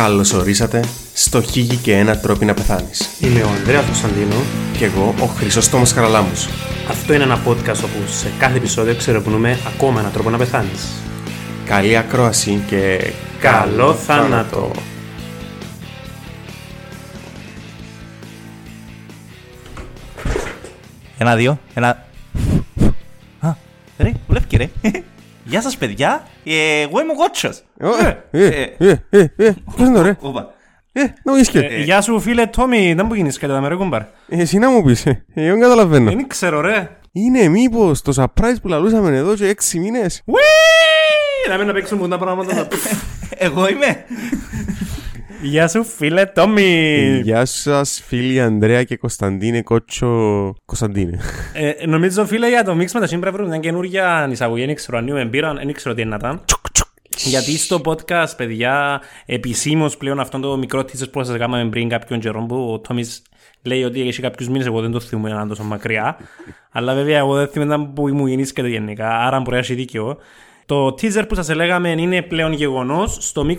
Καλώς ορίσατε στο Χίγη και ένα τρόπο να πεθάνεις. Είμαι ο Ανδρέας Κωνσταντίνο. Και εγώ ο Χρυσόστομος Χαραλάμους. Αυτό είναι ένα podcast όπου σε κάθε επεισόδιο ξερευνούμε ακόμα έναν τρόπο να πεθάνεις. Καλή ακρόαση και Καλό θάνατο! Ένα, δύο, ένα. Α, ρε, βουλεύει ρε. Γεια σας παιδιά, Ε, εγώ είμαι ο Κότσος. Ε, ε, ε, ε, ε, πώς είναι το ρε. Όπα. Ε, να μου είσαι Ε, Γεια σου φίλε Τόμι, δεν μου γίνεις κάτι τα μερέκομπαρ. Εσύ να μου πεις, ε, εγώ δεν καταλαβαίνω. Δεν ξέρω ρε. Είναι μήπως το surprise που λαλούσαμε εδώ και έξι μήνες; Ουί! Να μην να παίξουμε τα πράγματα. Εγώ είμαι. Γεια σου φίλε Τόμι. Γεια σας φίλοι Ανδρέα και Κωνσταντίνε Κότσο Κωνσταντίνε. Ε, Νομίζω φίλε για το μίξ με τα σύμπρα βρούμε μια καινούργια εισαγωγή, δεν ξέρω αν είμαι μπύρα, δεν ξέρω τι είναι να ήταν. Γιατί στο podcast, παιδιά, επισήμως πλέον αυτό το μικρό teaser που σας κάναμε πριν κάποιον καιρό που ο Τόμις λέει ότι έχει κάποιους μήνες, εγώ δεν το θυμούμαι να είναι τόσο μακριά. Αλλά βέβαια, εγώ δεν θυμάμαι που μου γεννήσκεται γενικά, άρα μπορεί να έχει δίκιο. Το teaser που σας λέγαμε είναι πλέον γεγονός. Στο mix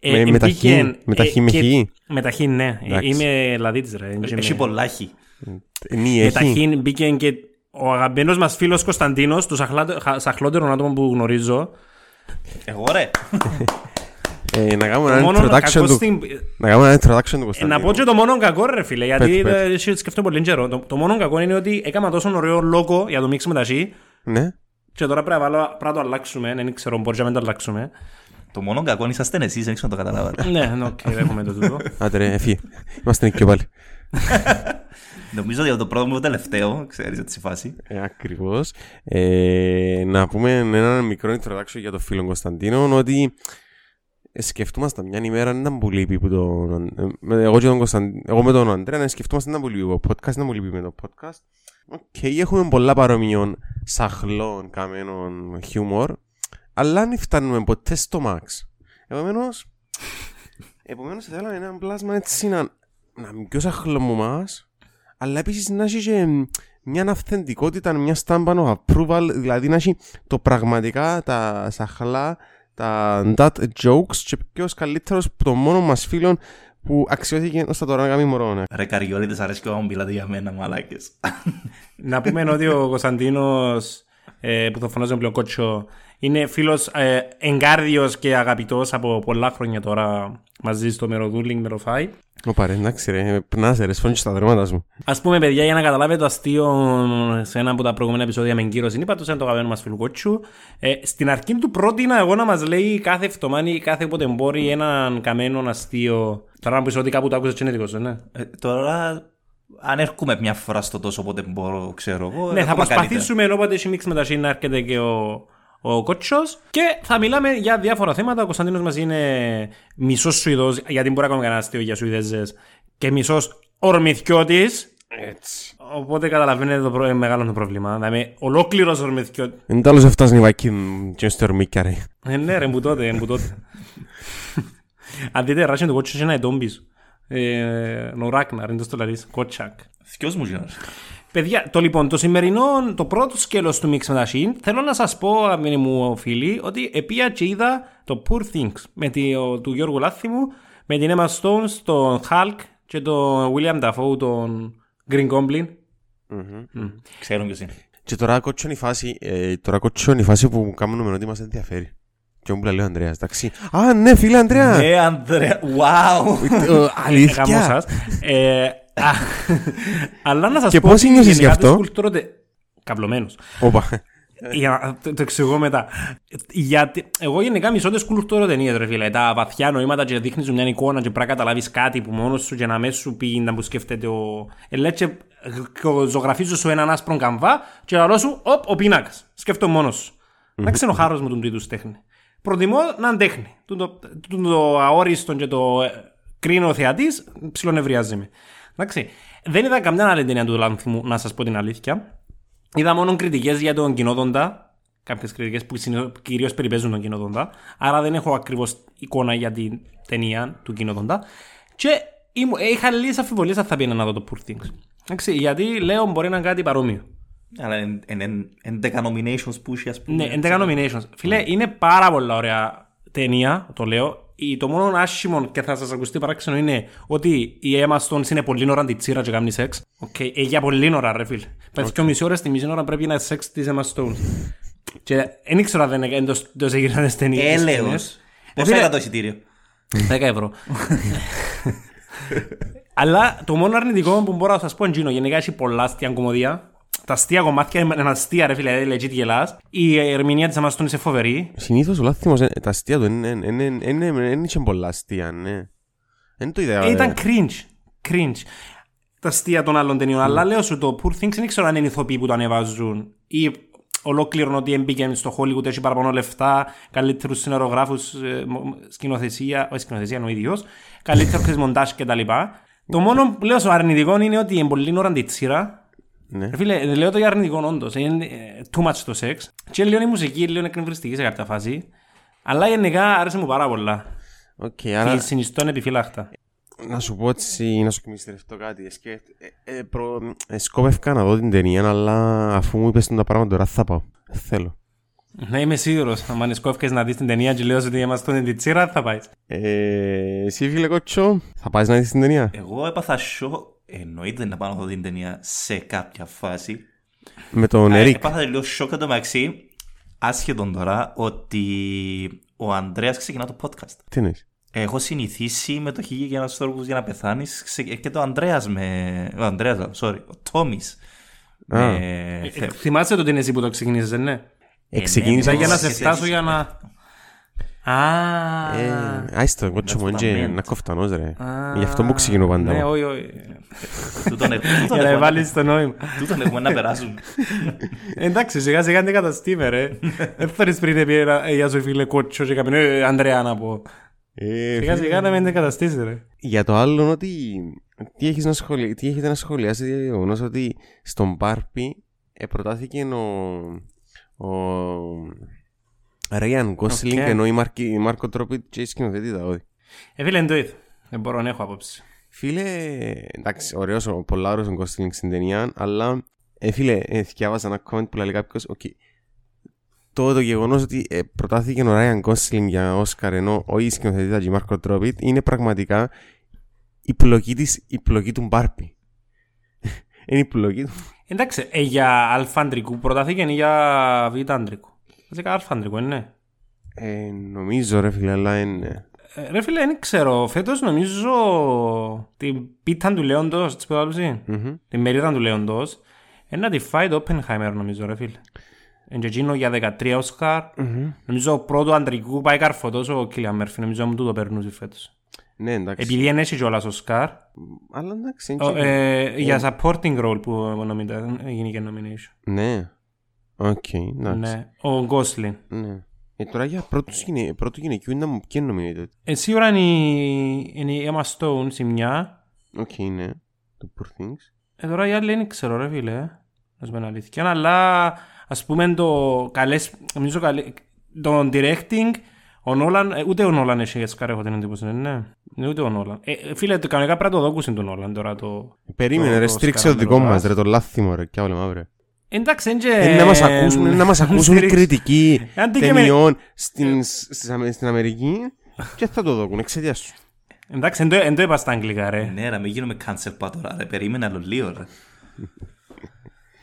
μεταχεί. Με- μεταχεί, μεταχεί με χ. Μεταχεί, ναι. Εντάξει. Είμαι λαδίτη, ρε. δεν Έχει είμαι- πολλά χ. Ναι, έχει. Μεταχεί μπήκε και ο αγαπημένος μας φίλος Κωνσταντίνος, ο σαχλότερος άτομον που γνωρίζω. Εγώ ρε. Ε, Να κάνουμε ένα Μόνο introduction κακό του στην- Να κάνουμε ένα introduction του Ε, Κωνσταντίνου. Να πω και το μόνο κακό, ρε φίλε, γιατί Πες, πες. ε, εσύ σκέφτομαι πολύ καιρό. Το, το μόνο κακό είναι ότι έκανα τόσο ωραίο logo για το Μιξ με τασιή Ναι. και τώρα πρέπει να, βάλω, πρέπει να το αλλάξουμε. Δεν ξέρω, μπορεί να μην το αλλάξουμε. Το μόνο κακό είσαστε εσείς, δεν ξέρω αν το καταλάβατε. ναι, ναι, οκ, έχουμε το τούτο. Άντε ρε, εφή. Είμαστε εκεί και πάλι. Νομίζω ότι από το πρώτο μου το τελευταίο, ξέρεις έτσι η φάση. Ε, Ακριβώς. Ε, να πούμε ένα μικρό introduction για τον φίλο Κωνσταντίνο ότι ε, σκεφτούμαστε μια ημέρα να ήταν που λείπει που τον, ε, με- εγώ, και τον Κωνσταν- εγώ με τον Αντρέα να σκεφτούμαστε να που λείπει το podcast, να που λείπει με το podcast. Οκ, έχουμε πολλά παρομοιών σαχλών, καμένων χιούμορ, αλλά δεν φτάνουμε ποτέ στο max. Επομένως, επομένως θέλω ένα πλάσμα έτσι να, να είναι πιο σαχλό μου μας, αλλά επίσης να έχει και μια αυθεντικότητα, μια στάμπα of approval, δηλαδή να έχει το πραγματικά τα σαχλά, τα dad jokes και ποιος καλύτερος από τον μόνο μας φίλον που αξιώθηκε ως τα τώρα να κάνει μωρό. ναι. Ρε καριόλιτες αρέσει και όταν μιλάτε για μένα μαλάκες. να πούμε ότι ο Κωνσταντίνος ε, που το φωνάζουμε πλέον κότσο είναι φίλος ε, εγκάρδιος και αγαπητός από πολλά χρόνια τώρα μαζί στο Μεροδούλινγκ, Μεροφάι. Ωπα ρε, εντάξει ρε, πνάσε ρε, σφώνεις στα δρόματα σου. Α πούμε, παιδιά, για να καταλάβετε το αστείο σε ένα από τα προηγούμενα επεισόδια με κύριο είπα το σαν το αγαπημένο μας φίλου Κότσου. Ε, στην αρχή του πρότεινα εγώ να μας λέει κάθε εβδομάδα ή κάθε όποτε μπορεί έναν καμένο αστείο. Τώρα να πεις ότι κάπου το άκουσες και είναι δικός σου, ναι. Ε, Τώρα, αν έρχομαι μια φορά στο τόσο πότε μπορώ, ξέρω εγώ. Ναι, θα ακόμα προσπαθήσουμε όποτε έχει μίξει μεταξύ να έρχεται και ο, ο Κότσος και θα μιλάμε για διάφορα θέματα. Ο Κωνσταντίνος μας είναι μισός Σουηδός, γιατί μπορεί να κάνουμε κανένα αστείο για Σουηδέζες και μισός ορμηθιώτης. Έτσι. Οπότε καταλαβαίνετε το προ- μεγάλο το πρόβλημα. Δηλαδή, ολόκληρος ορμηθιώτη. Εν τέλος έφτασαν οι βακοί και στο ορμίκια ρε. Ε, ναι, ρε, που τότε, που τότε. Αν δείτε, ράσιν το κότσος είναι ένα ετόμπις. Ε, ο Ράκναρ, είναι το στολαρής, κότσακ. Ποιος μου γίνος. Παιδιά, το λοιπόν, το σημερινό, το πρώτο σκέλος του Mix Machine, θέλω να σας πω, αγαπημένοι μου φίλοι, ότι επία και είδα το Poor Things με τη, ο, του Γιώργου Λάθιμου, με την Emma Stone, τον Hulk και τον William Dafoe, τον Green Goblin. Ξέρουν ποιος είναι. Και τώρα κότσον η φάση, ε, τώρα κότσον η φάση που κάνουμε ότι μας ενδιαφέρει. Και όμως που λέει ο Ανδρέας, εντάξει. Α, ναι, φίλε Ανδρέα. Ναι, Ανδρέα, wow! Ε, ε, Γαμώ Αλήθεια. Σας. Ε, α, αλλά να σας Και πω πώς ότι νιώθεις γενικά γι' αυτό; τις κουλτούροτε- Καυλωμένος. Όπα. Για να το, το εξηγώ μετά. Γιατί εγώ γενικά μισώ τις κουλτούρο ταινίες ρε φίλε. Τα βαθιά νοήματα και δείχνεις σου μια εικόνα και πρέπει να καταλάβεις κάτι που μόνος σου και να μέσα σου πει να που σκέφτεται ο... Ε, λέει και γ- ζωγραφίζω σου έναν άσπρο καμβά και λαλώ σου, οπ, ο πίνακας. Σκέφτομαι μόνος σου. Να ξέρω ο χάρος μου τον του είδους τέχνη. Προτιμώ να είναι τέχνη. Τούν το, τούν το αόριστο και το ε, κρίνω ο θεατής, ψιλονευριάζει με. Εντάξει. Δεν είδα καμιά άλλη ταινία του Λάνθιμου, να σας πω την αλήθεια. Είδα μόνο κριτικέ για τον κοινόδοντα. Κάποιε κριτικέ που κυρίω περιπέζουν τον κοινόδοντα. Άρα δεν έχω ακριβώ εικόνα για την ταινία του κοινόδοντα. Και ήμου- είχα λίγε αμφιβολίε αν θα πήγαινα να δω το Poor Things. Εντάξει, γιατί λέω μπορεί να είναι κάτι παρόμοιο. Αλλά είναι 11 nominations που είχε, ας πούμε. Ναι, 11 nominations. Φίλε, είναι πάρα πολλά ωραία ταινία, το λέω. η- το μόνο άσχημο και θα σας ακουστεί παράξενο είναι ότι η Emma Stone είναι πολλή ώρα τιτσίρα και κάνει σεξ. Οκ, ε, για πολλή ώρα ρε φίλε. Πες και μισή ώρα στη μισή ώρα πρέπει να είναι σεξ της Emma Stone. Και δεν ήξερα αν δεν είναι εντός εντός έγιναν ταινίες. Έλεος. Πόσο φίλε- era το εισιτήριο; 10 ευρώ. Αλλά το μόνο αρνητικό που μπορώ να σας πω είναι εκείνο. Γενικά έχει πολλά αστεία κομμωδία. Τα αστεία κομμάτια είναι αστεία ρε φίλε, δηλαδή legit γελάς. Η ερμηνεία της Emma Stone είναι φοβερή. Συνήθως ο Λάθιμος, ε, τα αστεία του είναι- είναι- είναι- είναι- είναι είχε πολλά αστεία, ναι. Δεν το είδα. Ε, ήταν ε. cringe. Cringe. Τα αστεία των άλλων ταινιών. Αλλά λέω σου το Poor Things δεν ξέρω αν είναι ηθοποιοί που το ανεβάζουν ή ολόκληρον ότι έμπηκε στο Hollywood, έχει παραπάνω λεφτά, καλύτερους σcenografούς, ε, μο- σκηνοθεσία, όχι σκηνοθεσία είναι ο ίδιος, καλύτερο μοντάζ κτλ. Το μόνο που λέω στο αρνητικό είναι ότι είναι πολύ ώρα αντιτσίρα. Ναι. Ρε Φίλε, λέω το για αρνητικό όντως. Είναι ε, too much το σεξ. Και λίγο η μουσική, λίγο εκνευριστική σε κάποια φάση. Αλλά γενικά άρεσε μου πάρα πολλά. Οκ, Και άρα συνιστώ επιφύλακτα. να σου πω έτσι, να σου κομιστερευτώ κάτι. Σκέφ... Ε, ε, προ... ε, σκόπευκα να δω την ταινία, αλλά αφού μου είπες τα πράγματα τώρα θα πάω. Δεν θέλω. Ναι, είμαι σίγουρος. Αν ανεσκόφηκες να δεις την ταινία και λέω ότι είμαστε στον την τσίρα, θα πάεις. Ε, εσύ φίλε κότσο, θα πάεις να δεις την ταινία; Εγώ έπαθα σοκ. Εννοείται να πάω να δω την ταινία σε κάποια φάση. Με τον Ε, Ερικ. Έπαθα λίγο σοκ εν τω μεταξύ, άσχετον τώρα, ότι ο Ανδρέας ξεκινά το podcast. Τι εννοείς; Έχω συνηθίσει με το χίλια και ένας τρόπους για να πεθάνεις ξε- και το Ανδρέας με... Ο Ανδρέας, sorry, ο Τόμις. Α. Με... Ε, θε- Θυμάσαι το ότι είναι εσύ που το ξεκίνησες, ναι. Ε, ξεκίνησα Ήταν για να σε σε φτάσω για να... Α, Ε, άιστο, κότσο μου, That's what I είναι meant. να κοφτανός ρε. Α, Γι' αυτό που ξεκινώ πάντα. Ναι, εγώ. όχι, όχι. Τούτον ε- τούτον Για να έχουμε- βάλεις το νόημα. Τούτον έχουμε να περάσουμε. Εντάξει, σιγά σιγά δεν καταστήμε, ρε. Δεν θέλεις πριν πει ένα, «Ε, γεια σου φίλε κότσο και κάποιον, «Ε, Ανδρέα να πω. Ε, Σιγά σιγά να μην καταστήσεις, ρε. Για το άλλο ότι τι, έχεις να σχολι... τι έχετε να σχολιάσετε για το γεγονός ότι στον Μπάρπι ε, προτάθηκε ο, ο Ριάν Γκόσλινγκ Οκ. ενώ η, Μάρκη, η Μάρκο Τρόπιτ και η σκηνοθετή τα όδη. Ε, φίλε, δεν το είδα. Δεν μπορώ να έχω άποψη. Φίλε, εντάξει, ωραίος, ο- πολλά ωραίος ο Γκόσλινγκ στην ταινία, αλλά ε, φίλε, ε, θυκιάβαζα ένα comment που λέει κάποιος, οκ, το, το γεγονός ότι ε, προτάθηκε ο Ράιαν Γκόσλινγκ για Όσκαρ ενώ ο η σκηνοθετή και η Μάρκο Τρόπιτ είναι πραγματικά η πλοκή, της, η πλοκή του Μπάρπι. είναι η πλοκή του. Εντάξει, ε, για αλφα αντρικού προτάθηκε ή για β' αντρικού. Βασικά αλφα αντρικού, είναι. Ε, νομίζω ρε φίλε, αλλά είναι... Ε, Ρε φίλε, δεν ξέρω. Φέτος νομίζω την πίτα του Λέοντος, της πεδάλουση, Μμμ. την μερίδα του Λέοντος, είναι να τη φάει το Oppenheimer νομίζω ρε φίλε. Εν και εκείνο για 13 Όσκαρ. Νομίζω ο πρώτο αντρικού πάει καρφωτός ο Κίλιαν Μέρφυ. Νομίζω μου τούτο περνούσε φέτος. Ναι, εντάξει. Επειδή δεν έχει κιόλας Όσκαρ, Αλλά εντάξει, ο, είναι ε, για supporting role που νομίτα- έγινε και nomination. Ναι. Οκ, εντάξει. Ναι, ο Γκόσλιν. Ναι. Ε, τώρα για πρώτο, γυναι... πρώτο γυναικείο είναι μου ποιο nominated. Ε, σίγουρα είναι η, είναι η Emma Stone η μια. Οκ, ναι. Το Poor Things. Ε, τώρα οι άλλοι δεν ξέρω ρε φίλε. ε. Να σου πω την αλήθεια. Αλλά ας πούμε το καλές, νομίζω καλέ, το directing, ο Νόλαν, ε, ούτε ο Νόλαν έχει εσκάρ έχω την εντύπωση, ναι, ναι. Ναι, ούτε ο Νόλαν. Ε, ε, φίλε, το κανονικά πρέπει να το δόκουσαν τον Νόλαν τώρα το... Περίμενε το- ρε, το στρίξε το σκάνδαλο, δικό τώρα. μας ρε, το λάθιμο ρε, κι άλλο μαύρε. Εντάξει, είναι και... Είναι να μας ακούσουν, είναι να μας ακούσουν οι στηρίξ- κριτικοί Αντί και με- ταινιών στην, στις Αμε- στην Αμερική και θα το δώκουν εξαιτίας σου. Εντάξει, δεν το- δεν το είπα στα αγγλικά, ρε. Ναι, ρε, μην γίνουμε cancel πά τώρα, ρε. Περίμενε άλλο λίγο, ρε.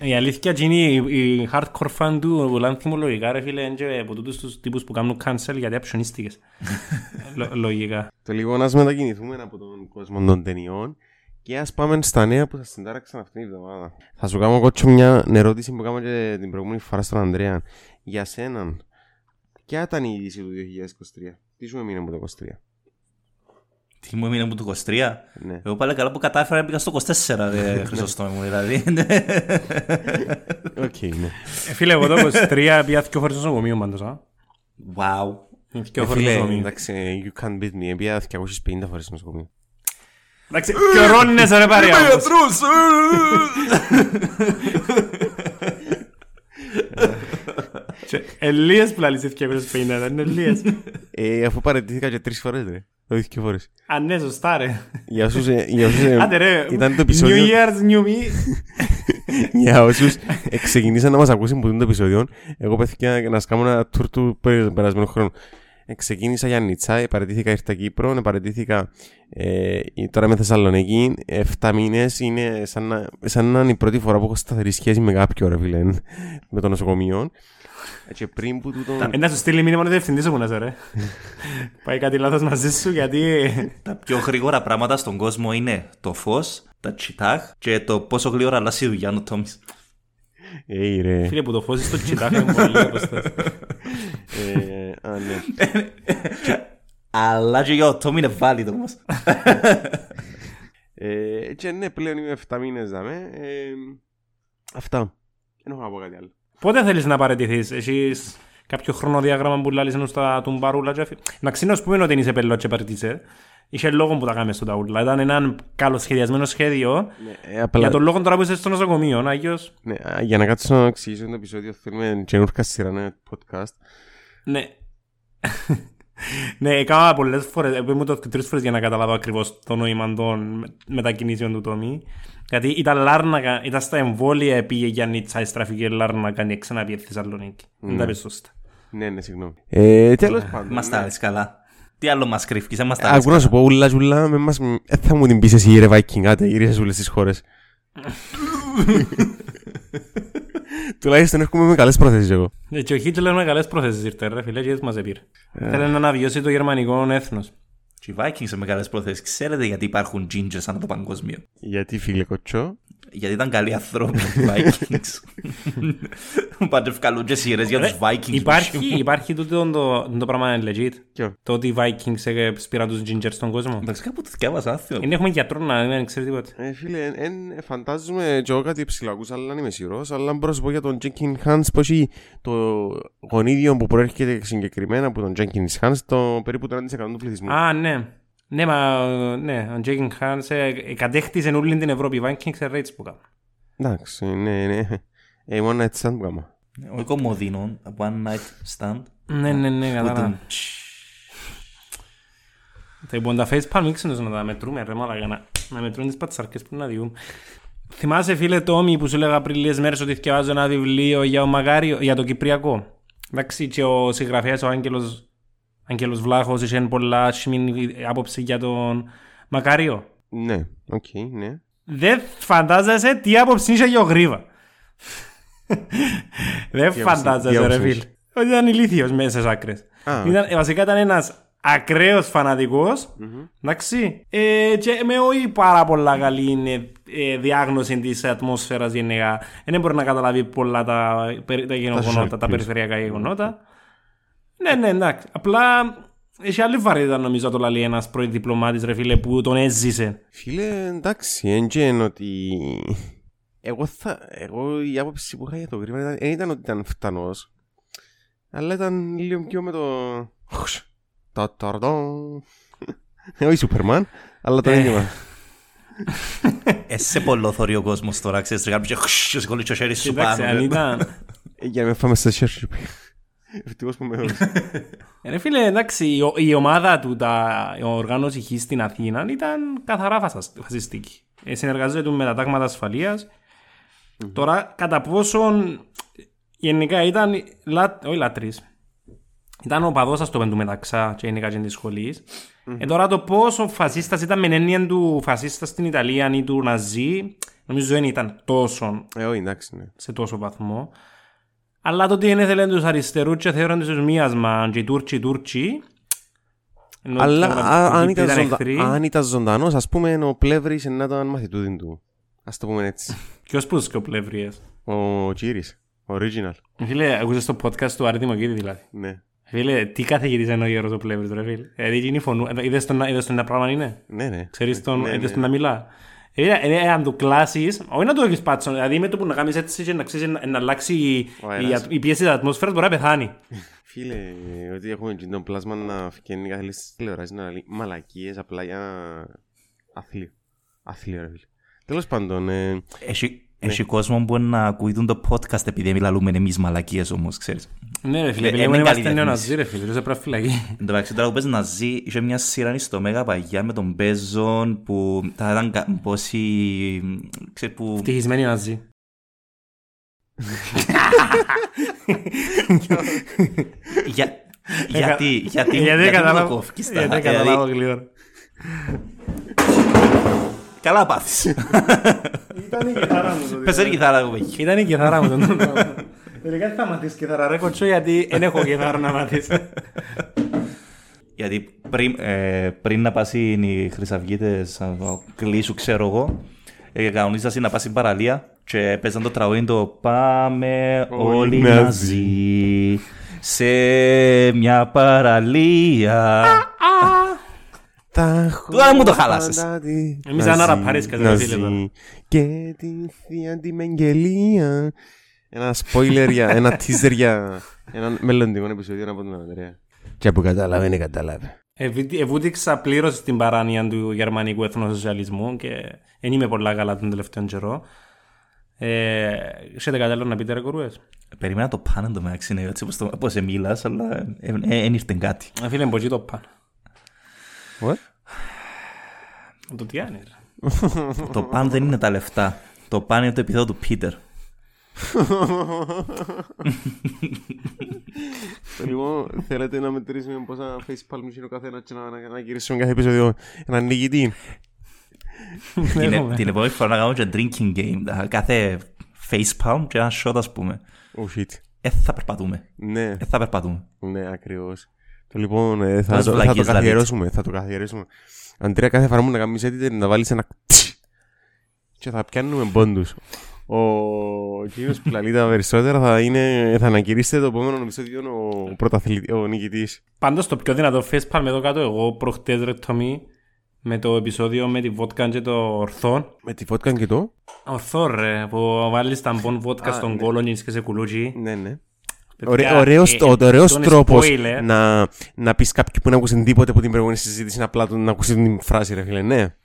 Η αλήθεια είναι η, η hardcore fan του πουλάνε θυμολογικά ρε φίλε είναι και από τούτους τους τύπους που κάνουν cancel γιατί αψιονίστηκες. Λο- Λογικά. Το λίγο να μετακινηθούμε από τον κόσμο των ταινιών και ας πάμε στα νέα που θα συντάραξαν αυτήν την εβδομάδα. Θα σου κάνω κότσο μια ερώτηση που κάναμε και την προηγούμενη φορά στον Ανδρέα. Για σέναν, ποια ήταν η είδηση του 2023. Τι σου έμεινε από το 23. Τι μου έμεινε από το 23. Ναι. Εγώ πάλι καλά που κατάφερα να πήγα στο 24, ρε Χρυσόστομο μου, δηλαδή. Οκ, ναι. Ε, φίλε, εγώ το 23 πια δυο φορές στο νοσοκομείο πάντως. α. Wow. Δυο Ε, φορές στο Φίλε, νοσοκομείο. εντάξει, you can't beat me. Επία 250 φορές στο νοσοκομείο. Εντάξει, και ο Ρόνινες ρε παρέα. όμως. Και Ελίες που λαλείς 250, δεν είναι ελίες. Ε, αφού παραιτήθηκα και τρεις φορές, ρε. Όχι δύο φορές. Α, ναι, σωστά ρε. Για όσους, ε, για όσους, ε, Άντε ρε, ήταν το New επεισόδιο, Year's, New Me. για όσους ε, ξεκινήσαν να μας ακούσουν που είναι το επεισόδιο, εγώ πέθηκα να σκάμω ένα tour του περασμένου χρόνου. Ε, ξεκίνησα για Νιτσά, παραιτήθηκα ήρθα Κύπρο, παραιτήθηκα ε, τώρα με Θεσσαλονίκη. 7 μήνες είναι σαν να, σαν να είναι η πρώτη φορά που έχω σταθερή σχέση με κάποιο ρε φίλε, με το νοσοκομείο. Ε, Και πριν που τούτο. Ε, Να σου στείλει μήνυμα ο διευθυντής μου να σε ρε. Πάει κάτι λάθος μαζί σου γιατί... Τα πιο γρήγορα πράγματα στον κόσμο είναι το φως, τα τσιτάχ και το πόσο γρήγορα αλλάζει η δουλειά του Τόμι. Ε, ρε. Φίλε που το φως στο τσιτάχ είναι πολύ απόσταση. Ε, α, ναι. Αλλά και για ο Τόμι είναι βάλει όμω. Ε, και ναι, πλέον είμαι 7 μήνες δάμε. Ε, αυτά. Δεν έχω να πω κάτι άλλο. Πότε θέλεις να παραιτηθείς, έχεις κάποιο χρονοδιάγραμμα που λάλεις ενώ στα τουμπαρούλα και αφή- Να ξέρω, ας πούμε, ότι είσαι πελό και παραιτήσε. Είχε λόγο που τα κάνουμε στο ταούλα. Ήταν ένα καλοσχεδιασμένο σχέδιο. Ναι, ε, απλά, Για τον λόγο τώρα που είσαι στο νοσοκομείο, Άγιος. ναι, α, για να κάτσω να εξηγήσω το επεισόδιο, θέλουμε καινούργια σειρά, ένα podcast. Ναι. ναι, έκανα πολλές φορές, ε, μου το τρεις φορές για να καταλάβω ακριβώς το νόημα των μετακινήσεων του Τόμι. Γιατί ήταν Λάρνακα, ήταν στα εμβόλια πήγε για Νίτσα, εστραφήκε Λάρνακα και ξαναπήγε στη Θεσσαλονίκη. Δεν τα πες σωστά. Ναι, ναι, συγγνώμη. Ε, τέλος πάντων. Μας ναι. τα λες καλά. Τι άλλο μας κρύφει, δεν μα τα Ακούω λες να σου πω, ούλα ζούλα, με μας, ε, θα μου την πεις εσύ ρε Viking, άτε, γύρισες όλες τις χώρες. Τουλάχιστον έρχομαι με καλές προθέσεις εγώ. Ναι, και ο Χίτλερ με καλές προθέσεις ήρθε ρε φίλε και έτσι μας επήρε. Θέλει να αναβιώσει το γερμανικό έθνος. Και οι Vikings σε μεγάλε προθέσεις. Ξέρετε γιατί υπάρχουν gingers ανά το παγκόσμιο. Γιατί φίλε κοτσό. Γιατί ήταν καλοί άνθρωποι οι Vikings. Πάντε ευκαλούν και σειρές για Ρε, τους Vikings. Υπάρχει, υπάρχει τούτο το, το πράγμα είναι legit. Ποιο; Το ότι οι Vikings ε, σπήραν τους gingers στον κόσμο. Εντάξει, κάπου το διάβασα άθιο. Είναι έχουμε γιατρό να δεν ξέρει τίποτα. Ε, φίλε, εν, εν, φαντάζομαι και εγώ κάτι ψηλακούσα, αλλά δεν είμαι σίγουρος, αλλά μπορώ να σου πω για τον Jenkins Hans πως έχει το γονίδιο που προέρχεται συγκεκριμένα από τον Jenkins Hans το περίπου το 1% του πληθυσμού. Α, ναι. Ναι, μα ναι, ο Τζέικιν Χάνς ε, κατέχτησε όλη την Ευρώπη. Οι Vikings σε rates που κάνουν. Εντάξει, ναι, ναι. Ε, μόνο έτσι σαν πράγμα. Ο κομμωδίνο, one night stand. Ναι, ναι, ναι, Που κατάλαβα. τον- Τα λοιπόν τα face palm ήξερες να τα μετρούμε ρε μάλακα να, να μετρούν τις πατσαρκές που να διούν. Θυμάσαι φίλε Τόμι που σου λέγα πριν λίγες μέρες ότι διαβάζω ένα βιβλίο για, ο Μαγάριο, για το Κυπριακό. Εντάξει και ο συγγραφέας ο Άγγελος, Άγγελος Βλάχος είχε πολλά άσχημη άποψη για τον Μακάριο. Ναι, οκ, ναι. Δεν φαντάζεσαι τι άποψη είχε για ο Γρίβα. Δεν άποψη- τι φαντάζεσαι ρε άποψη φίλ. είχε; Ότι ήταν ηλίθιος μέσα στις άκρες. Α, Ήταν, ε, βασικά ήταν ένας ακραίος φανατικός, εντάξει, ε, και με όχι πάρα πολλά καλή ε, διάγνωση της ατμόσφαιρας γενικά. Δεν μπορεί να καταλάβει πολλά τα, περι- τα γεγονότα, τα social cues. περιφερειακά γεγονότα. Ναι, ναι, εντάξει. Απλά έχει άλλη βαρύτητα νομίζω το λέει ένας πρώην διπλωμάτης ρε φίλε που τον έζησε. Φίλε, εντάξει, έντια ότι... Εγώ, θα, εγώ η άποψη που είχα για το γρήγορα ήταν, δεν ήταν ότι ήταν φτανός, αλλά ήταν λίγο πιο με το... Τα ταρδόν. Όχι Σούπερμαν, αλλά το Ε. ένιωμα. Εσύ πολλό θωρεί ο κόσμος τώρα, ξέρεις, τριγάρει και χσσ, σηκώνει το χέρι σου Εντάξει, πάνω. αν ρε. ήταν... Ε, Για να με φάμε στα χέρια. Ευτυχώς που με έδωσε. Ε, Ρε φίλε, εντάξει, η, ο- η ομάδα του, τα, η οργάνωση Χ στην Αθήνα ήταν καθαρά φασασ- φασιστική. Ε, συνεργαζόταν με τα τάγματα ασφαλείας. Τώρα, κατά πόσον γενικά ήταν, λα, όχι λάτρης, ήταν ο παδός ας το πεν του μεταξά και γενικά και της σχολής. Ε, τώρα το πόσο φασίστας ήταν με έννοια του φασίστας στην Ιταλία ή του Ναζί, νομίζω δεν ήταν τόσο Ε, όχι, εντάξει, ναι. σε τόσο βαθμό. Αλλά το ότι δεν ήθελαν τους αριστερούς και θεωρούν τους μίασμα και οι Τούρκοι Τούρκοι. ενώ Αλλά θεωρούν α- ότι αν οι ήταν, ήταν ζωντα... εχθροί. αν ήταν ζωντανός, ας πούμε, ο Πλεύρης να ήταν μαθητούδιν του. Ας το πούμε έτσι. Ποιος πούς και ο πλευρίες. Ο Τσίρης. Original. Φίλε, ακούσες το podcast του Άρη Δημοκίδη δηλαδή. Ναι. Φίλε, τι καθηγητής είναι ο Γέρος ο πλεύρης ρε φίλε; Δηλαδή εκείνη φωνού. Ε, Είδες τον, είδες τον ένα πράγμα είναι; Ναι, ναι. Ξέρεις τον, Ναι, είδες ναι. τον να μιλά. Ε, ε, ε, αν το κλάσεις, όχι να το έχεις πάτσο, δηλαδή με το που να κάνεις έτσι και να ξέρεις να, να αλλάξει η, Ο αέρας. η, η πίεση της ατμόσφαιρας μπορεί να πεθάνει. Φίλε, ότι έχουμε και το πλάσμα να φκένει κάθε λίστα στις τηλεοράσεις να λέει μαλακίες απλά για αθλείο. Αθλείο, ρε φίλε. Τέλος πάντων, ε, Έχει- Έχει κόσμο που να ακούει το podcast επειδή μιλούμε εμείς μαλακίες όμως, ξέρεις. Ναι ρε φίλε, Ε, επειδή είναι είμαστε καλή νεοναζί ρε φίλε, δεν σε πρέπει να φυλακή. Εν τω μεταξύ τώρα που παίζει να ζει, είχε μια σειρά στο Μέγα Παγιά με τον Μπέζον που θα ήταν κα- πόσοι... Ξέρεις που... Ευτυχισμένοι ναζί. Για... Γιατί, γιατί, Γιατί γιατί καταλάβω. μου το κόφκεις τα- Γιατί δηλαδή, καταλάβω γλύωρα. Καλά πάθεις. Ήταν η κιθάρα μου. Πες ρε κιθάρα εγώ έχει. Ήταν η κιθάρα μου. τον πράγμα. Τελικά δεν θα μάθεις κιθάρα ρε κοτσό γιατί δεν έχω κιθάρα να μάθεις. Γιατί πριν, ε, πριν να πας οι χρυσαυγίτες να το κλείσου ξέρω εγώ ε, κανονίζασαι να πας στην παραλία και παίζαν το τραγούδι το «Πάμε όλοι μαζί». μαζί σε μια παραλία». Τα Τώρα μου το χάλασες. πάντα τη- Εμείς να σαν ζει, αραπαρίσκα, να ρε φίλε, ζει. τώρα. Και τη θεία τη Μεγγελία. Ένα spoiler για, ένα teaser για ένα μελλοντικό επεισόδιο από τον Ανδρέα. Και που κατάλαβε, είναι κατάλαβε. Ευούτι- Εβούτυξα πλήρως στην παράνοια του γερμανικού εθνοσοσιαλισμού και δεν είμαι πολλά καλά τον τελευταίο καιρό. Ε, Έχετε κάτι άλλο να πείτε, ρε κορούες. Περιμένω το πάνω το μεταξύ, είναι έτσι όπως, το, όπως σε μίλας, αλλά δεν ήρθε κάτι. Ε, Φίλε, μπορεί το πάνω. What? Το τι είναι, ρε. το πάνω δεν είναι τα λεφτά. Το πάνω είναι το επίπεδο του Πίτερ. Λοιπόν, θέλετε να μετρήσουμε πόσα facepalm είναι ο καθένας και να, να, να γυρίσουμε κάθε επεισόδιο έναν νικητή; την, Έχουμε. την επόμενη φορά να κάνουμε και drinking game. τα- Κάθε facepalm και ένα shot, ας πούμε. Oh shit. Ε, θα περπατούμε. Ναι, Ε, θα περπατούμε. ναι, ακριβώς. Το λοιπόν, ε, θα, Πόσες το, θα το βλακίες, δηλαδή. καθιερώσουμε, θα το καθιερώσουμε. Αντρέα, κάθε φορά μου να κάνεις editor να βάλεις ένα τσι και θα πιάνουμε πόντους. Ο κύριος που λαλεί τα περισσότερα θα, είναι, θα ανακηρύσσεται το επόμενο επεισόδιο ο, πρωταθλητή, ο νικητής. Πάντως το πιο δυνατό facepalm εδώ κάτω, εγώ προχτές ρε Τόμι, με το επεισόδιο με τη βότκα και το ορθό. Με τη φώτκα και το; Ορθό ρε, που βάλεις ταμπον βότκα Α, στον ναι. κόλο και σε κουλούτσι. Ναι, ναι. Παιδιά, Ωραί, ωραίος, ε, το, το ωραίος τον τρόπος spoiler. να, να πεις κάποιον που δεν άκουσε τίποτε από την προηγούμενη συζήτηση να απλά τον- να ακούσει την φράση ρε φίλε, ναι.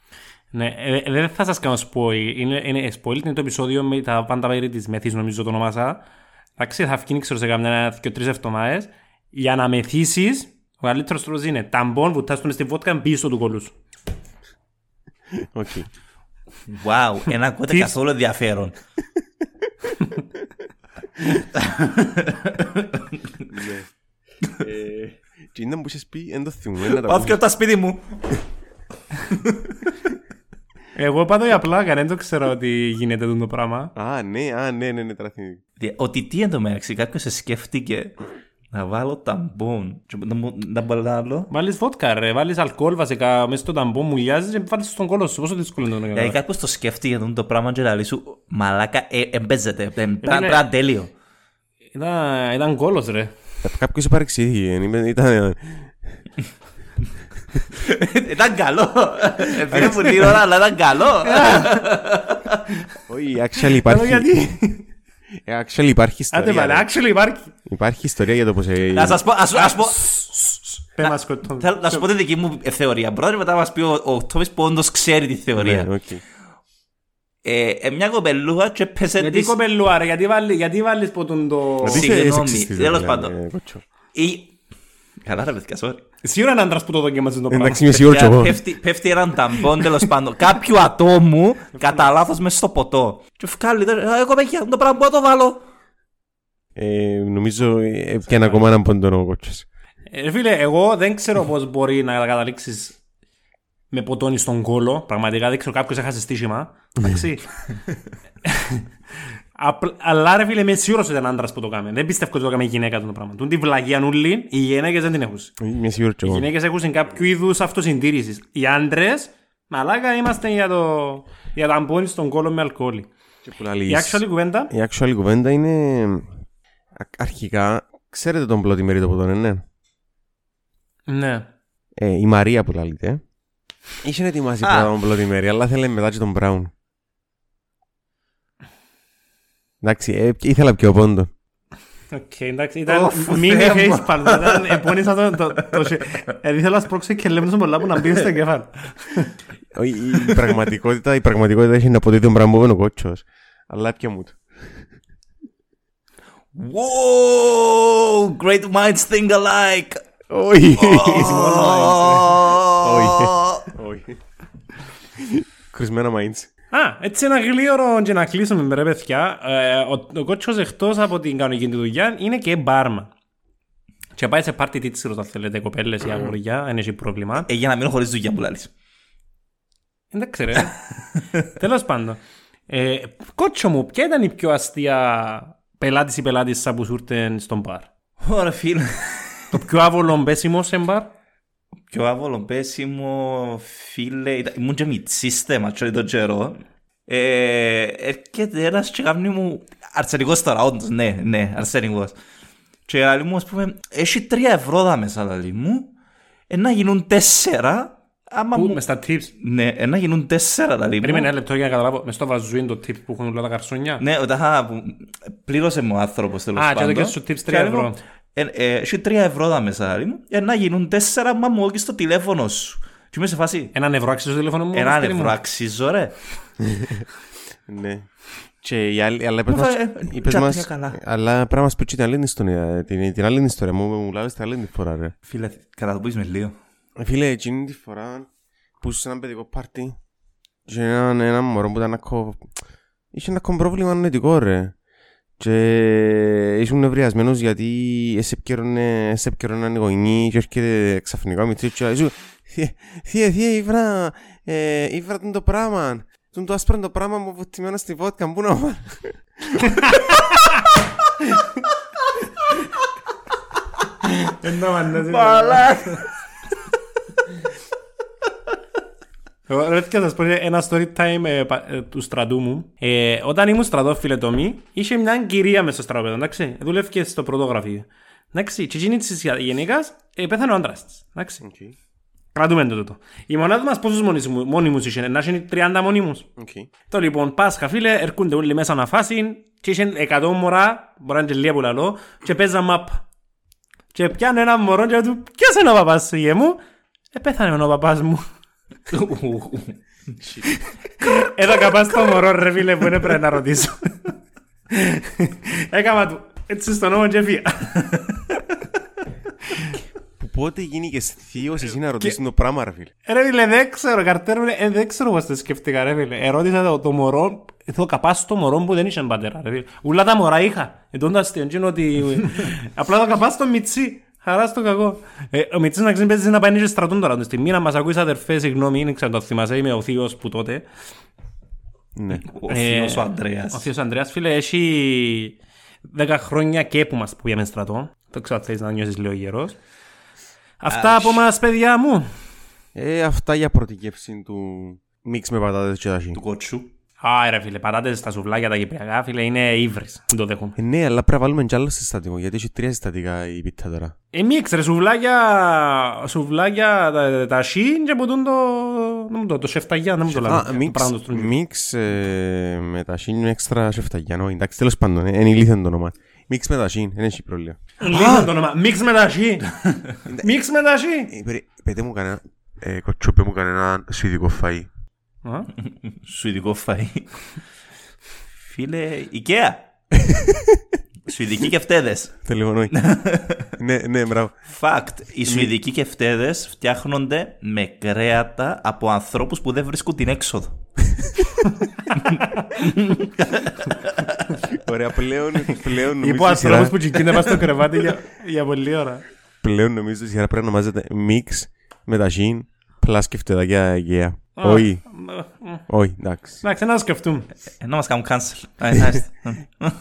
Ναι, ε, δεν θα σας κάνω spoil. Είναι, είναι spoil είναι το επεισόδιο με τα πάντα μέρη της Μεθής, νομίζω το ονομάσα. Εντάξει, θα βγει ξέρω σε καμιά και τρεις εβδομάδες. Για να μεθύσεις, ο καλύτερος τρόπος είναι ταμπον που τάστον στη βότκα πίσω του κόλους σου. Οκ. Wow, ένα ακούτε Τι- καθόλου ενδιαφέρον. Ε, Και είναι που είχες πει, δεν το θυμούμαι να τα Πάω πούμε. και από τα σπίτι μου. Εγώ πάντω για πλάκα, δεν το ξέρω ότι γίνεται αυτό το πράγμα. Α, ναι, α, ναι, ναι, ναι, τώρα θυμήθηκα. Δι- Ότι τι εντωμεταξύ, κάποιος σε σκέφτηκε να βάλω ταμπόν. Και Να μου- να μπορώ να άλλο. Βάλεις βότκα ρε, βάλεις αλκοόλ βασικά μέσα στο ταμπον, μουλιάζεις και βάλεις στον κόλο σου. Πόσο δύσκολο είναι το να Δηλαδή κάνεις. κάποιος το σκέφτηκε αυτό το πράγμα και λέει σου μαλάκα ε, εμπέζεται. Ε, Πρέπει Είναι- πρέπει να είναι τέλειο. Ήταν, ήταν κόλος ρε. Ε, Κάποιος υπαρξήθηκε, είμαι- ήταν... Ήταν καλό. Ε, Πήρε πολύ ώρα αλλά ήταν καλό. Όχι, actually υπάρχει... γιατί; Ε, Actually υπάρχει Άντε ιστορία. βάλε, ρε. actually υπάρχει. Υπάρχει ιστορία για το πώς... ε, Να σας πω, ας ας πω, Πέ μας σκοτώ. θέλω να σου πω τη δική μου ε, θεωρία. Πρώτα μετά μας πει ο- ο Τόμις που όντως ξέρει τη Ναι, θεωρία. οκ. Ε, ε, Μια κοπελούα και πέσε Γιατί της... κοπελούα ρε, γιατί βάλει- γιατί βάλεις ποτούν το... Γιατί Συγγνώμη, είσαι σεξιστής, ρε, τέλος φίλε, πάντων. ε, κότσο. η- Καλά ρε παιδιά, sorry. Σίγουρα είναι άντρας που το δοκίμασε το πράγμα. Εντάξει, είμαι σίγουρος κι Παιδιά, εγώ. Πέφτει, πέφτει έναν ταμπόν τέλος πάντων κάποιου ατόμου κατά λάθος μέσα στο ποτό. Και φκάλει, τώρα, «Α, εγώ παιδιά, το πράγμα μπορώ να το βάλω. Ε, Νομίζω ε, πιάνε ακόμα έναν πόντο ο κότσος. Ε, φίλε, εγώ δεν ξέρω πώς μπορεί να καταλήξεις με ποτόνι στον κόλο. Πραγματικά δεν ξέρω, κάποιος έχασε στήσιμα. Εντάξει. Απλ- Αλλά ρε φίλε, είμαι σίγουρος ότι ήταν άντρας που το κάνει. Δεν πιστεύω ότι το κάνει η γυναίκα του το πράγμα. Τούν τη βλαγία νουλή, οι γυναίκες δεν την έχουν. Είμαι σίγουρος κι Οι εγώ. γυναίκες έχουν κάποιο είδους αυτοσυντήρησης. Οι άντρες, μαλάκα, είμαστε για το, για τα μπόνι στον κόλο με αλκοόλ. Και που Η λαλείς- actual κουβέντα, Η actual κουβέντα είναι... α- Αρχικά, ξέρετε τον πλώτη μερίδο που τον είναι; ναι. Ε, η Μαρία που λαλείτε. Είχε ετοιμάσει Α. πρώτα τον πλώτη μέρη, αλλά θέλει μετά και τον Μπράουν. Εντάξει, ε, ήθελα πιο πόντο. Οκ, εντάξει, ήταν Ωφ, mini Θεέ μου. facepalm. Ήταν, επώνυσα το, το, το, το, ε, ήθελα να σπρώξω και λέμε πολλά που να μπει στο κεφάλι. Όχι, η πραγματικότητα, η πραγματικότητα έχει να αποδίδει τον Μπράουν που είναι ο κότσος. Αλλά πια μου το. Wow, great minds think alike. Όχι. Oh. Όχι. Κρυσμένα minds. Α, έτσι ένα γλίωρο και να κλείσουμε ρε παιδιά. Ε, ο, ο κότσος εκτός από την κανονική του δουλειά είναι και μπάρμα. Και πάει σε πάρτι τίτσιρος, αν θέλετε, κοπέλες ή αγοριά, δεν έχει πρόβλημα. Ε, για να μείνω χωρίς δουλειά που λάλλεις. Εντάξει ρε. Τέλος πάντων. Ε, κότσο μου, ποια ήταν η πιο αστεία πελάτης ή πελάτησα που σου ήρθε στον μπαρ; Ωραία φίλε. Το πιο άβολο πέσιμο σε μπαρ; Πιο άβολο πέσιμο, φίλε, ήταν- ήμουν και μητσίστε ματσό τον καιρό. Ε, έρχεται ένας και κάνει μου, αρσενικός τώρα, όντως, ναι, ναι, αρσενικός. Και λέει μου, ας πούμε, έχει τρία ευρώ δα μέσα, λέει μου, ε, να γίνουν τέσσερα, άμα Πού, μου... μες στα tips; Ναι, ε, να γίνουν τέσσερα, λέει μου. Περίμενε ένα λεπτό για να καταλάβω. Μες στο βαζούιν το tip που έχουν όλα τα καρσόνια. Ναι, όταν είχα- που- πλήρωσε μου ο άνθρωπος τέλος Α, και πάντων. έδωκες σου tips τρία Και λέω, ευρώ. Ε, ε, έχει τρία ευρώ δα μέσα, λέει μου, ε, να γίνουν τέσσερα, μα μου όχι στο τηλέφωνο σου. Και είμαι σε φάση, Έναν ευρώ άξιζε το τηλέφωνο μου. Ένα κύριε μου. ευρώ αξίζω ρε. Ναι. Και η άλλη, αλλά είπες Ε, μας, ε, είπες τσάπια μας, καλά. αλλά πρέπει να μας πεις και την άλλη ιστορία, την, την άλλη ιστορία μου, μου λάβεις την άλλη φορά ρε. Φίλε, κατά το πεις με λίγο. Ε, Φίλε, εκείνη τη φορά που είσαι σε ένα παιδικό πάρτι και έναν, έναν μωρό που ήταν ακό... Είχε ένα ακόμη πρόβλημα νοητικό ρε. Και ήσουν νευριασμένος γιατί σε επικαιρώνε- σε επικαιρώναν οι γονείς και έρχεται ξαφνικά ο μητσής και λέει σου «Θεία, θεία, θεία, ήβρα, ε, ήβρα τον το πράγμα. Τον το άσπρο το πράγμα μου βοτιμένο στη βότκα, πού να βάλω». Εγώ ρε, θα σας πω ένα story time ε, πα- ε, του στρατού μου. Ε, όταν ήμουν στρατό φιλετομή, είχε μια κυρία μέσα στο στρατόπεδο, εντάξει. Δούλευκε στο πρώτο γραφείο. Εντάξει, και εκείνη της γενίκας ε, πέθανε ο άντρας της. Εντάξει. Κρατούμε το τούτο. Η μονάδα μας πόσους μόνιμους, μόνιμους είχε, να είχε 30 μόνιμους. Οκ. Το λοιπόν, Πάσχα φίλε, έρχονται όλοι μέσα να φάσουν και είχε 100 μωρά, μπορεί να είναι και λίγα που λαλώ, και παίζαν μαπ. Και πιάνω ένα μωρό και του, ποιος είναι ο παπάς σου, γε μου; Ε, πέθανε με ο παπάς μου. Εδώ καπάς στο μωρό ρε φίλε που είναι πρέπει να ρωτήσω. Έκαμα του, έτσι στον νόμο και φύγα. Που πότε γίνηκες θείος εσύ να ρωτήσεις το πράγμα ρε φίλε. Ρε φίλε, δεν ξέρω, καρτέρ μου, ε, δεν ξέρω πώς το σκέφτηκα ρε φίλε. Ερώτησα το, το μωρό, το καπάς στο μωρό που δεν είχε πατέρα ρε φίλε. Ούλα τα μωρά είχα. Εντών το αστείο, είναι ότι απλά το καπάς στο μιτσί. Χαρά στο κακό. Ε, ο Μιτσής να ξέρει παίζει να πάει και στρατούν τώρα. τη στιγμή να μας ακούεις αδερφέ, συγγνώμη, δεν ξέρω το θυμάσαι, είμαι ο θείος που τότε. Ναι. Ο θείος ο Ο Ανδρέας. θείος Ανδρέας, φίλε, έχει 10 χρόνια και που μας πήγαμε στρατό. Το ξέρω αν θέλεις να νιώσεις λίγο γερός. Αυτά από μας, παιδιά μου. Ε, αυτά για πρώτη γεύση του μίξ με πατάτες και ταχύ. Του κότσου. Α, ρε φίλε, πατάτες στα σουβλάκια τα κυπριακά, φίλε, είναι ύβρις. Δεν το δέχομαι. Ε, ναι, αλλά πρέπει να βάλουμε κι άλλο συστατικό, γιατί έχει τρία συστατικά η πίτα τώρα. Ε, μίξ, ρε, σουβλάκια, σουβλάκια, τα, τα σιν και ποτούν το, να μου το, το σεφταγιά, να μου το Α, λάβει. μίξ, Πράγμα το στρογγυλό. μίξ ε, με τα σιν έξτρα σεφταγιανό. Εντάξει, τέλος πάντων, ε, είναι ηλίθεν το όνομα. Μίξ με τα σιν, δεν έχει πρόβλημα. Λίγο το όνομα, μίξ με τα σιν. Μίξ με τα σιν. Ε, περί- Πετε μου κανένα, ε, κοτσόπε μου κανένα σουηδικό φαΐ. Α, Σουηδικό φαΐ. Φίλε, Ikea. Σουηδικοί κεφτέδες. Τελειώνω. ναι, ναι, μπράβο. Fact. Οι Σουηδικοί κεφτέδες φτιάχνονται με κρέατα από ανθρώπους που δεν βρίσκουν την έξοδο. Ωραία, πλέον, πλέον Είπα νομίζω η ανθρώπους σειρά, που τσικίνε πας στο κρεβάτι για, για πολλή ώρα. πλέον νομίζω η σειρά πρέπει να ονομάζεται μίξ με τα σιν πλά σκεφτεδάκια γεία. Α, Όχι, ε, ε, όχι, εντάξει. Εντάξει, να σκεφτούμε. Ε, Να μας κάνουν cancel. Α, ευχαριστώ.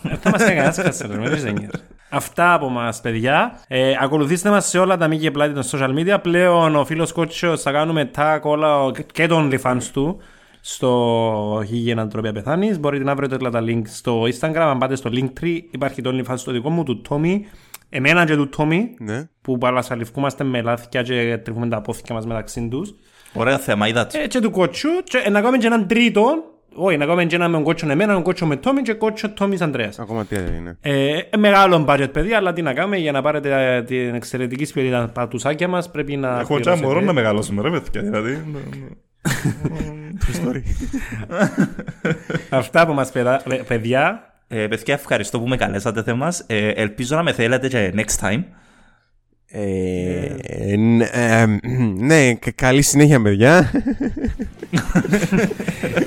Δεν θα μας κάνει κανένας κασέρ, με ζένιες. Αυτά από μας, παιδιά. Ε, ακολουθήστε μας σε όλα τα μη και πλάτη των social media. Πλέον ο φίλος Κότσιος θα κάνουμε tag όλα και τον OnlyFans του στο Χίγη Ανατροπία Πεθάνης. Μπορείτε να βρείτε όλα τα link στο Instagram. Αν πάτε στο Linktree υπάρχει το OnlyFans το δικό μου, του Tommy. Εμένα και του Tommy, Ναι. που παρασαλευκούμαστε με λάθηκια και τρίβουμε τα απόθηκια μας μεταξύ τους. Ωραίο θέμα, είδατε. Ε, και του κότσου και να κάνουμε και έναν τρίτο, όχι, να κάνουμε και έναν με τον κότσο εμένα, έναν κότσο με Τόμι και κότσο Τόμις Ανδρέας. Ακόμα τρία είναι. Ε, ε, μεγάλο budget παιδιά, αλλά τι να κάνουμε για να πάρετε ε, την εξαιρετική ποιότητα τα τουσάκια μας πρέπει να Έχω και πληρώσετε. μωρό να μεγαλώσουμε ρε παιδιά, δηλαδή. Αυτά από μας παιδα- ε, παιδιά. Ε, παιδιά, ευχαριστώ που με καλέσατε θέμας. Ε, ελπίζω να με θέλετε και next time. Ε, ναι, ε, ναι, κα- καλή συνέχεια, παιδιά.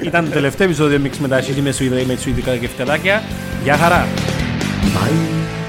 Ήταν το τελευταίο επεισόδιο Mix με τα Σίδη με Σουηδικά και Φτεδάκια. Γεια χαρά! Bye.